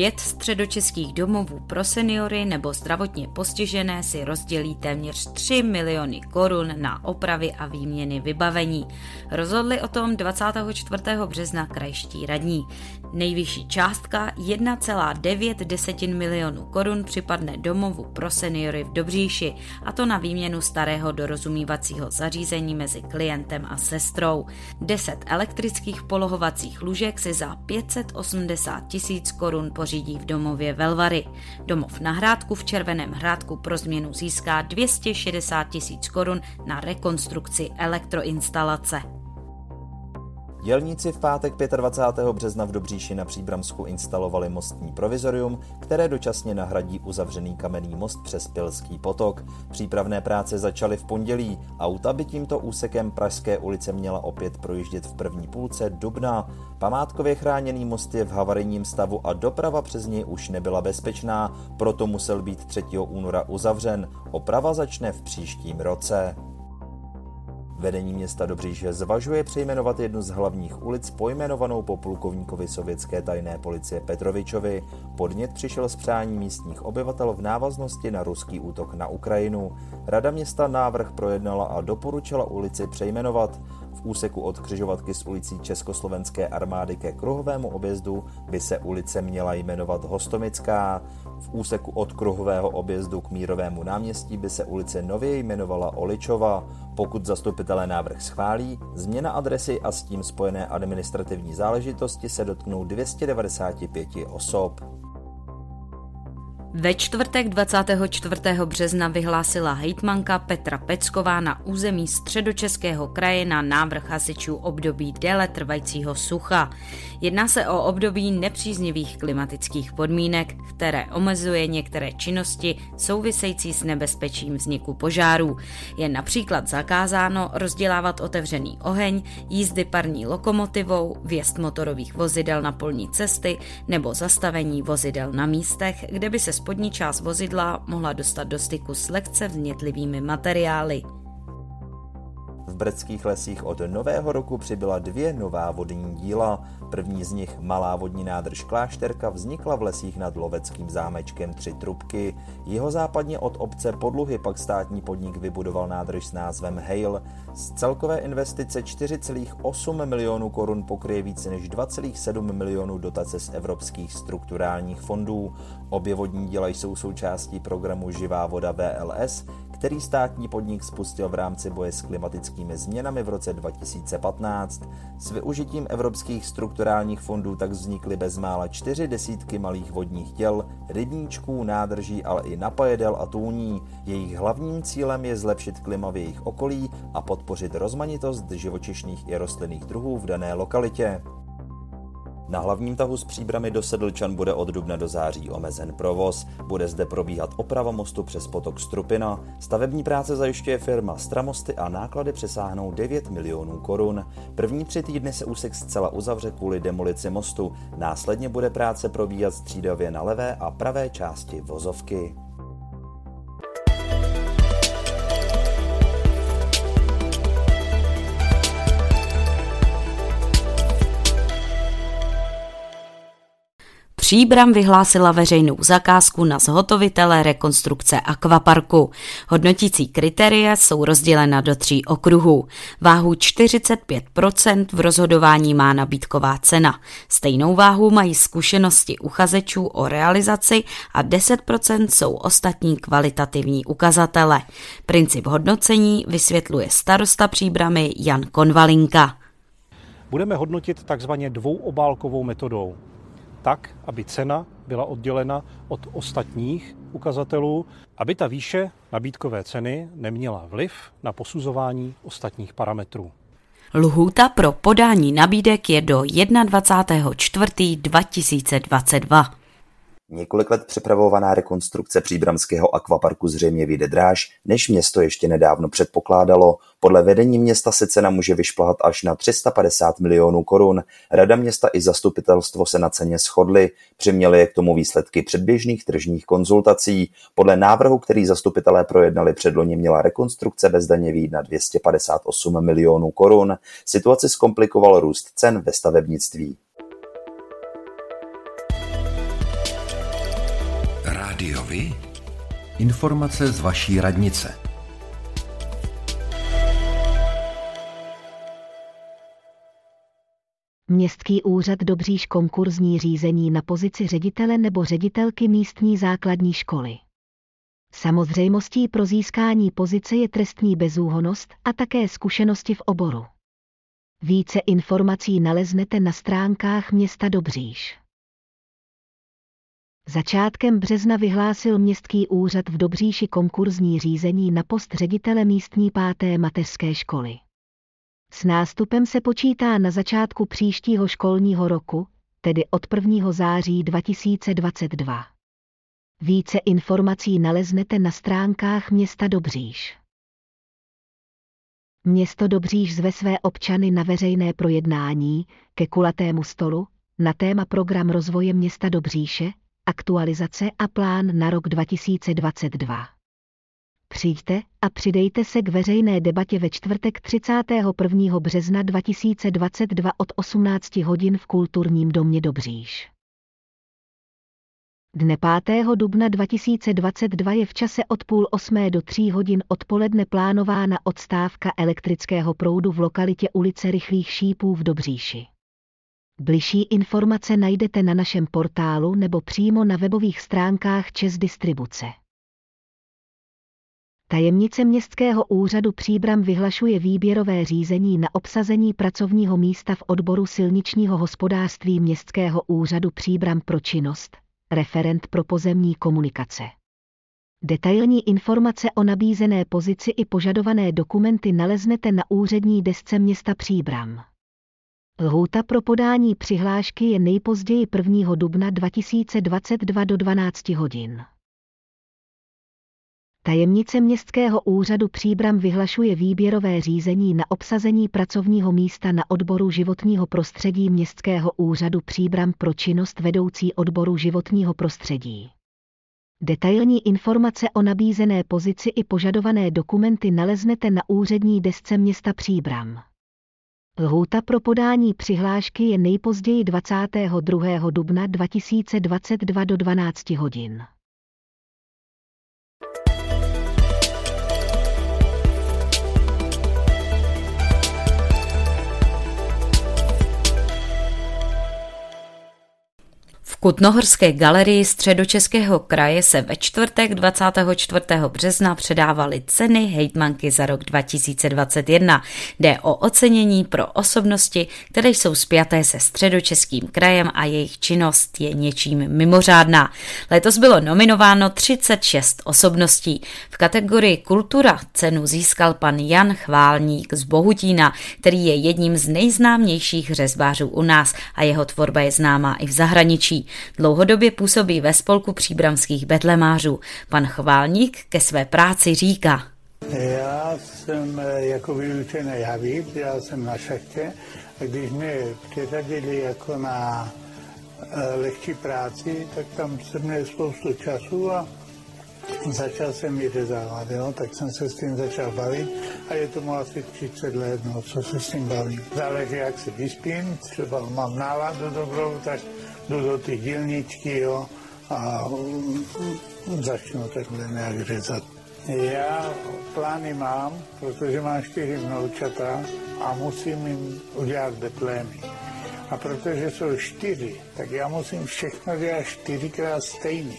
Pět středočeských domovů pro seniory nebo zdravotně postižené si rozdělí téměř 3 miliony korun na opravy a výměny vybavení. Rozhodli o tom 24. března krajští radní. Nejvyšší částka 1,9 milionů korun připadne domovu pro seniory v Dobříši, a to na výměnu starého dorozumívacího zařízení mezi klientem a sestrou. 10 elektrických polohovacích lůžek si za 580 tisíc korun pořídí v domově Velvary. Domov na Hrádku v Červeném Hrádku pro změnu získá 260 tisíc korun na rekonstrukci elektroinstalace. Dělníci v pátek 25. března v Dobříši na Příbramsku instalovali mostní provizorium, které dočasně nahradí uzavřený kamenný most přes Pilský potok. Přípravné práce začaly v pondělí. Auta by tímto úsekem Pražské ulice měla opět projíždět v první půlce dubna. Památkově chráněný most je v havarijním stavu a doprava přes něj už nebyla bezpečná, proto musel být 3. února uzavřen. Oprava začne v příštím roce. Vedení města Dobříže zvažuje přejmenovat jednu z hlavních ulic pojmenovanou po plukovníkovi sovětské tajné policie Petrovičovi. Podnět přišel z přání místních obyvatel v návaznosti na ruský útok na Ukrajinu. Rada města návrh projednala a doporučila ulici přejmenovat. V úseku od křižovatky s ulicí Československé armády ke kruhovému objezdu by se ulice měla jmenovat Hostomická. V úseku od kruhového objezdu k Mírovému náměstí by se ulice nově jmenovala Oličova. Pokud zastupitelé návrh schválí, změna adresy a s tím spojené administrativní záležitosti se dotknou 295 osob. Ve čtvrtek 24. března vyhlásila hejtmanka Petra Pecková na území středočeského kraje na návrh hasičů období déle trvajícího sucha. Jedná se o období nepříznivých klimatických podmínek, které omezuje některé činnosti související s nebezpečím vzniku požárů. Je například zakázáno rozdělávat otevřený oheň, jízdy parní lokomotivou, vjezd motorových vozidel na polní cesty nebo zastavení vozidel na místech, kde by se spodní část vozidla mohla dostat do styku s lehce vznětlivými materiály. V brdských lesích od nového roku přibyla dvě nová vodní díla. První z nich, malá vodní nádrž Klášterka, vznikla v lesích nad Loveckým zámečkem Tři trubky. Jeho západně od obce Podluhy pak státní podnik vybudoval nádrž s názvem Hale. Z celkové investice 4,8 milionů korun pokryje více než 2,7 milionů dotace z evropských strukturálních fondů. Obě vodní díla jsou součástí programu Živá voda VLS, který státní podnik spustil v rámci boje s klimatickými změnami v roce 2015. S využitím evropských strukturálních fondů tak vznikly bezmála čtyři desítky malých vodních děl, rybníčků, nádrží, ale i napajedel a tůní. Jejich hlavním cílem je zlepšit klima v jejich okolí a podpořit rozmanitost živočišných i rostlinných druhů v dané lokalitě. Na hlavním tahu s příbrami do Sedlčan bude od dubna do září omezen provoz. Bude zde probíhat oprava mostu přes potok Strupina. Stavební práce zajišťuje firma Stramosty a náklady přesáhnou 9 milionů korun. První tři týdny se úsek zcela uzavře kvůli demolici mostu. Následně bude práce probíhat střídavě na levé a pravé části vozovky. Příbram vyhlásila veřejnou zakázku na zhotovitele rekonstrukce akvaparku. Hodnotící kritéria jsou rozdělena do tří okruhů. Váhu 45% v rozhodování má nabídková cena. Stejnou váhu mají zkušenosti uchazečů o realizaci a 10% jsou ostatní kvalitativní ukazatele. Princip hodnocení vysvětluje starosta Příbramy Jan Konvalinka. Budeme hodnotit takzvaně dvouobálkovou metodou tak, aby cena byla oddělena od ostatních ukazatelů, aby ta výše nabídkové ceny neměla vliv na posuzování ostatních parametrů. Lhůta pro podání nabídek je do 21.4.2022. Několik let připravovaná rekonstrukce příbramského akvaparku zřejmě vyjde dráž, než město ještě nedávno předpokládalo. Podle vedení města se cena může vyšplhat až na 350 milionů korun. Rada města i zastupitelstvo se na ceně shodly, přiměly je k tomu výsledky předběžných tržních konzultací. Podle návrhu, který zastupitelé projednali předloni, měla rekonstrukce bez daně výjít na 258 milionů korun. Situaci zkomplikoval růst cen ve stavebnictví. Informace z vaší radnice. Městský úřad Dobříž konkurzní řízení na pozici ředitele nebo ředitelky místní základní školy. Samozřejmostí pro získání pozice je trestní bezúhonost a také zkušenosti v oboru. Více informací naleznete na stránkách města Dobříž. Začátkem března vyhlásil Městský úřad v Dobříši konkurzní řízení na post ředitele místní páté mateřské školy. S nástupem se počítá na začátku příštího školního roku, tedy od 1. září 2022. Více informací naleznete na stránkách města Dobříš. Město Dobříš zve své občany na veřejné projednání ke kulatému stolu na téma program rozvoje města Dobříše, aktualizace a plán na rok 2022. Přijďte a přidejte se k veřejné debatě ve čtvrtek 31. března 2022 od 18 hodin v Kulturním domě Dobříž. Dne 5. dubna 2022 je v čase od půl osmé do tří hodin odpoledne plánována odstávka elektrického proudu v lokalitě ulice Rychlých šípů v Dobříši. Bližší informace najdete na našem portálu nebo přímo na webových stránkách Čes Distribuce. Tajemnice Městského úřadu Příbram vyhlašuje výběrové řízení na obsazení pracovního místa v odboru silničního hospodářství Městského úřadu Příbram pro činnost, referent pro pozemní komunikace. Detailní informace o nabízené pozici i požadované dokumenty naleznete na úřední desce města Příbram. Lhůta pro podání přihlášky je nejpozději 1. dubna 2022 do 12 hodin. Tajemnice Městského úřadu Příbram vyhlašuje výběrové řízení na obsazení pracovního místa na odboru životního prostředí Městského úřadu Příbram pro činnost vedoucí odboru životního prostředí. Detailní informace o nabízené pozici i požadované dokumenty naleznete na úřední desce města Příbram. Lhůta pro podání přihlášky je nejpozději 22. dubna 2022 do 12 hodin. Kutnohorské galerii středočeského kraje se ve čtvrtek 24. března předávaly ceny hejtmanky za rok 2021. Jde o ocenění pro osobnosti, které jsou spjaté se středočeským krajem a jejich činnost je něčím mimořádná. Letos bylo nominováno 36 osobností. V kategorii Kultura cenu získal pan Jan Chválník z Bohutína, který je jedním z nejznámějších řezbářů u nás a jeho tvorba je známá i v zahraničí. Dlouhodobě působí ve spolku příbramských betlemářů. Pan Chválník ke své práci říká. Já jsem eh, jako vyučený javík, já jsem na šachtě a když mě přiřadili jako na eh, lehčí práci, tak tam jsem měl spoustu času a začal jsem ji řezávat, jo? tak jsem se s tím začal bavit a je tomu asi 30 let, no, co se s tím bavím. Záleží, jak se vyspím, třeba mám náladu dobrou, tak jdu do ty dílničky, jo, a začnu takhle nějak řezat. Já plány mám, protože mám čtyři vnoučata a musím jim udělat deplémy. A protože jsou čtyři, tak já musím všechno dělat čtyřikrát stejný,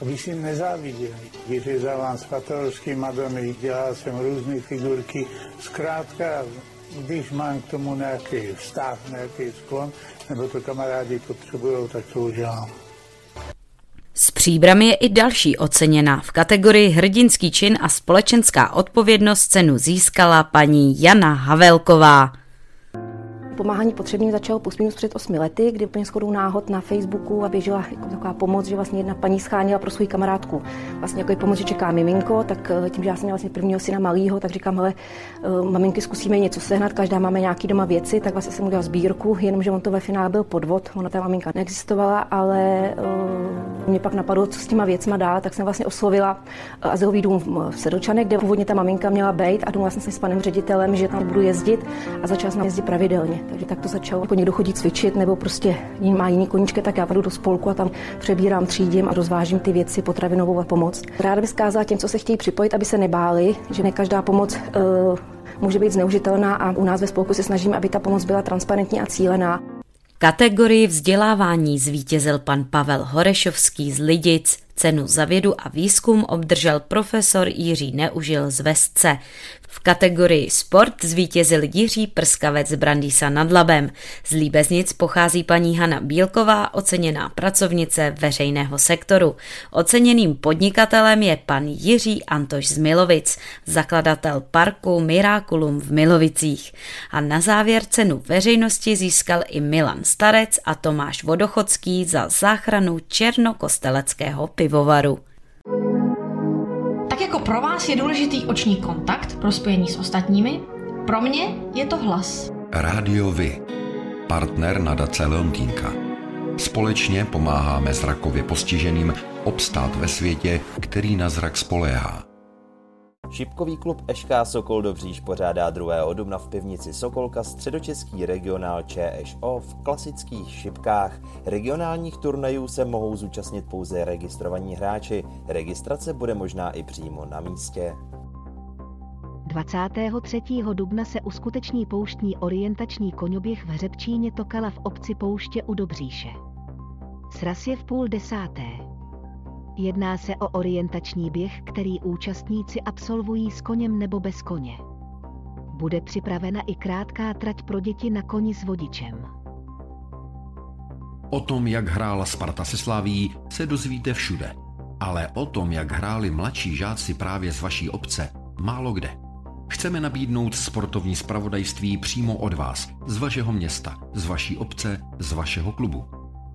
aby si nezáviděli. Vyřezávám svatoroský Madony, dělal jsem různé figurky. Zkrátka, když mám k tomu nějaký vztah, nějaký sklon, nebo to kamarádi potřebují, tak to udělám. S příbrami je i další oceněna. V kategorii hrdinský čin a společenská odpovědnost cenu získala paní Jana Havelková. Pomáhání potřebným začalo plus minus před osmi lety, kdy úplně shodou náhod na Facebooku a běžela jako taková pomoc, že vlastně jedna paní schánila pro svou kamarádku vlastně jako pomoc, že čeká miminko, tak eh, tím, že já jsem měla vlastně prvního syna malýho, tak říkám, hele, eh, maminky zkusíme něco sehnat, každá máme nějaký doma věci, tak vlastně jsem udělal sbírku, jenomže on to ve finále byl podvod, ona ta maminka neexistovala, ale uh, mě pak napadlo, co s těma věcma dál, tak jsem vlastně oslovila azylový dům v Sedlčane, kde původně ta maminka měla být a domluvila jsem se s panem ředitelem, že tam budu jezdit a začala jsem jezdit pravidelně. Takže tak to začalo. Jako někdo chodí cvičit nebo prostě má jiný koníčky, tak já půjdu do spolku a tam přebírám, třídím a rozvážím ty věci, potravinovou pomoc. Ráda bych zkázala těm, co se chtějí připojit, aby se nebáli, že ne každá pomoc uh, může být zneužitelná a u nás ve spolku se snažíme, aby ta pomoc byla transparentní a cílená. Kategorii vzdělávání zvítězil pan Pavel Horešovský z Lidic. Cenu za vědu a výzkum obdržel profesor Jiří Neužil z Vesce. V kategorii sport zvítězil Jiří Prskavec z Brandýsa nad Labem. Z Líbeznic pochází paní Hana Bílková, oceněná pracovnice veřejného sektoru. Oceněným podnikatelem je pan Jiří Antoš z Milovic, zakladatel parku Miraculum v Milovicích. A na závěr cenu veřejnosti získal i Milan Starec a Tomáš Vodochodský za záchranu černokosteleckého pivovaru. Tak jako pro vás je důležitý oční kontakt pro spojení s ostatními, pro mě je to hlas. Rádio Vy, partner nadace Leontínka. Společně pomáháme zrakově postiženým obstát ve světě, který na zrak spoléhá. Šipkový klub ŠK Sokol Dobříž pořádá 2. dubna v pivnici Sokolka středočeský regionál ČŠO v klasických šipkách. Regionálních turnajů se mohou zúčastnit pouze registrovaní hráči. Registrace bude možná i přímo na místě. 23. dubna se uskuteční pouštní orientační koňoběh v Hřebčíně Tokala v obci Pouště u Dobříše. Sraz je v půl desáté. Jedná se o orientační běh, který účastníci absolvují s koněm nebo bez koně. Bude připravena i krátká trať pro děti na koni s vodičem. O tom, jak hrála Sparta se Slaví, se dozvíte všude. Ale o tom, jak hráli mladší žáci právě z vaší obce, málo kde. Chceme nabídnout sportovní spravodajství přímo od vás, z vašeho města, z vaší obce, z vašeho klubu.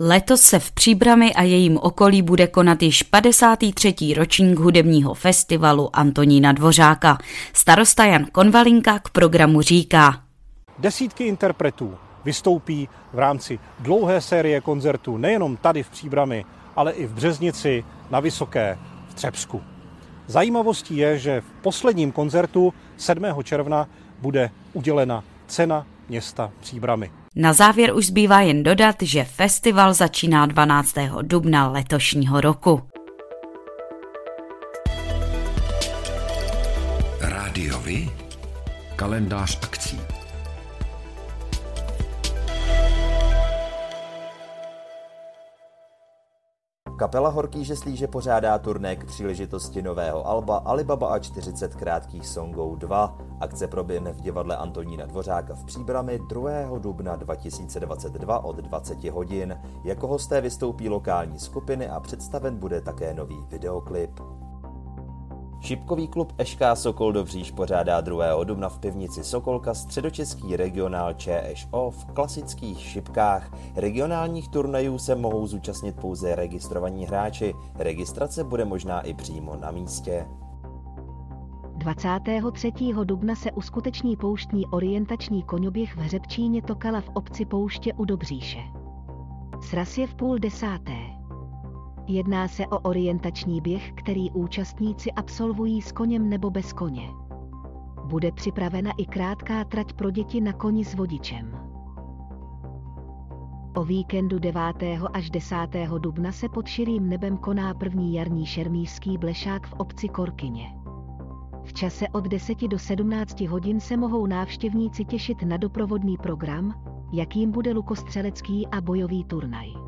Letos se v Příbrami a jejím okolí bude konat již 53. ročník hudebního festivalu Antonína Dvořáka. Starosta Jan Konvalinka k programu říká. Desítky interpretů vystoupí v rámci dlouhé série koncertů nejenom tady v Příbrami, ale i v Březnici, na Vysoké, v Třebsku. Zajímavostí je, že v posledním koncertu 7. června bude udělena cena města Příbramy. Na závěr už zbývá jen dodat, že festival začíná 12. dubna letošního roku. Rádiovi kalendář akcí. Kapela Horký žeslíže pořádá turné k příležitosti nového alba Alibaba a 40 krátkých songů 2. Akce proběhne v divadle Antonína Dvořáka v Příbrami 2. dubna 2022 od 20 hodin. Jako hosté vystoupí lokální skupiny a představen bude také nový videoklip. Šipkový klub ŠK Sokol Dobříž pořádá 2. dubna v pivnici Sokolka středočeský regionál ČSO v klasických šipkách. Regionálních turnajů se mohou zúčastnit pouze registrovaní hráči. Registrace bude možná i přímo na místě. 23. dubna se uskuteční pouštní orientační koňoběh v Hřebčíně Tokala v obci Pouště u Dobříše. Sraz je v půl desáté. Jedná se o orientační běh, který účastníci absolvují s koněm nebo bez koně. Bude připravena i krátká trať pro děti na koni s vodičem. O víkendu 9. až 10. dubna se pod širým nebem koná první jarní šermířský blešák v obci Korkyně. V čase od 10 do 17 hodin se mohou návštěvníci těšit na doprovodný program, jakým bude lukostřelecký a bojový turnaj.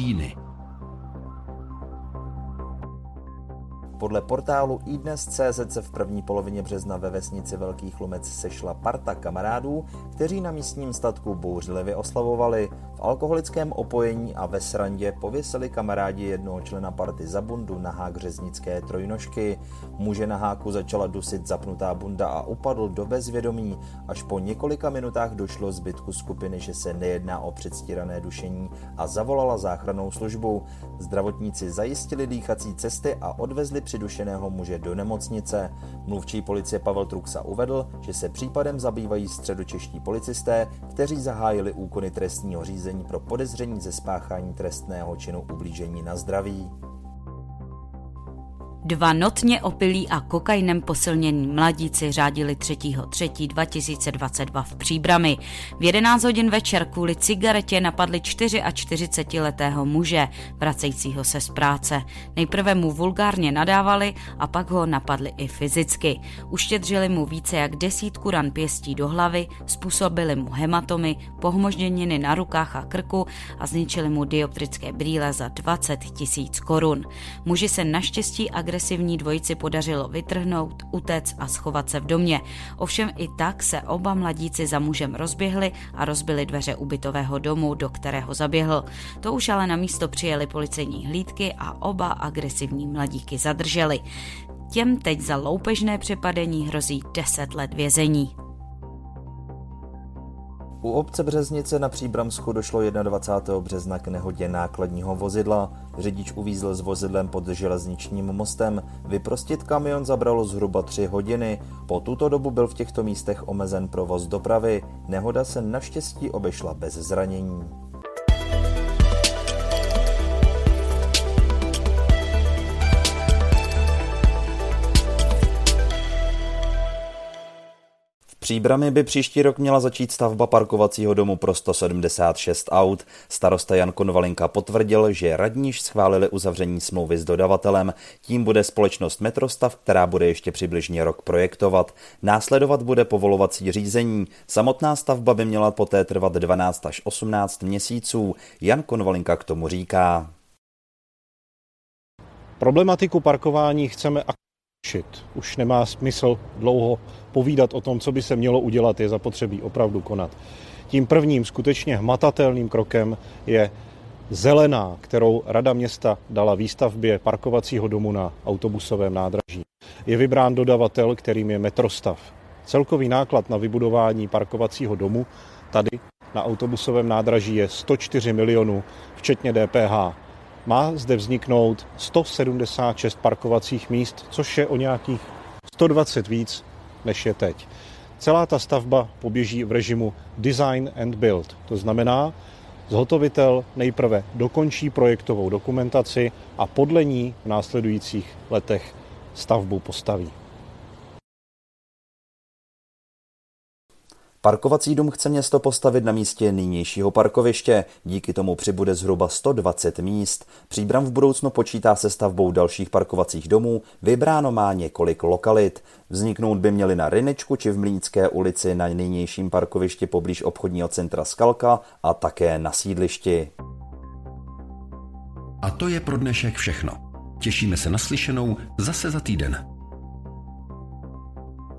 decine Podle portálu iDnes.cz se v první polovině března ve vesnici Velký Chlumec sešla parta kamarádů, kteří na místním statku bouřlivě oslavovali. V alkoholickém opojení a ve srandě pověsili kamarádi jednoho člena party za bundu na hák řeznické trojnožky. Muže na háku začala dusit zapnutá bunda a upadl do bezvědomí. Až po několika minutách došlo zbytku skupiny, že se nejedná o předstírané dušení a zavolala záchranou službu. Zdravotníci zajistili dýchací cesty a odvezli přidušeného muže do nemocnice. Mluvčí policie Pavel Truxa uvedl, že se případem zabývají středočeští policisté, kteří zahájili úkony trestního řízení pro podezření ze spáchání trestného činu ublížení na zdraví. Dva notně opilí a kokainem posilnění mladíci řádili 3.3.2022 v Příbrami. V 11 hodin večer kvůli cigaretě napadli 44-letého muže, vracejícího se z práce. Nejprve mu vulgárně nadávali a pak ho napadli i fyzicky. Uštědřili mu více jak desítku ran pěstí do hlavy, způsobili mu hematomy, pohmožděniny na rukách a krku a zničili mu dioptrické brýle za 20 tisíc korun. Muži se naštěstí agresivně agresivní dvojici podařilo vytrhnout, utéct a schovat se v domě. Ovšem i tak se oba mladíci za mužem rozběhli a rozbili dveře ubytového domu, do kterého zaběhl. To už ale na místo přijeli policejní hlídky a oba agresivní mladíky zadrželi. Těm teď za loupežné přepadení hrozí 10 let vězení. U obce Březnice na Příbramsku došlo 21. března k nehodě nákladního vozidla. Řidič uvízl s vozidlem pod železničním mostem. Vyprostit kamion zabralo zhruba 3 hodiny. Po tuto dobu byl v těchto místech omezen provoz dopravy. Nehoda se naštěstí obešla bez zranění. Příbrami by příští rok měla začít stavba parkovacího domu pro 176 aut. Starosta Jan Konvalinka potvrdil, že radníž schválili uzavření smlouvy s dodavatelem. Tím bude společnost Metrostav, která bude ještě přibližně rok projektovat. Následovat bude povolovací řízení. Samotná stavba by měla poté trvat 12 až 18 měsíců. Jan Konvalinka k tomu říká. Problematiku parkování chceme řešit. Už nemá smysl dlouho povídat o tom, co by se mělo udělat, je zapotřebí opravdu konat. Tím prvním skutečně hmatatelným krokem je zelená, kterou Rada města dala výstavbě parkovacího domu na autobusovém nádraží. Je vybrán dodavatel, kterým je Metrostav. Celkový náklad na vybudování parkovacího domu tady na autobusovém nádraží je 104 milionů, včetně DPH má zde vzniknout 176 parkovacích míst, což je o nějakých 120 víc, než je teď. Celá ta stavba poběží v režimu design and build. To znamená, Zhotovitel nejprve dokončí projektovou dokumentaci a podle ní v následujících letech stavbu postaví. Parkovací dům chce město postavit na místě nynějšího parkoviště. Díky tomu přibude zhruba 120 míst. Příbram v budoucnu počítá se stavbou dalších parkovacích domů. Vybráno má několik lokalit. Vzniknout by měly na Rynečku či v Mlínské ulici na nynějším parkovišti poblíž obchodního centra Skalka a také na sídlišti. A to je pro dnešek všechno. Těšíme se na slyšenou zase za týden.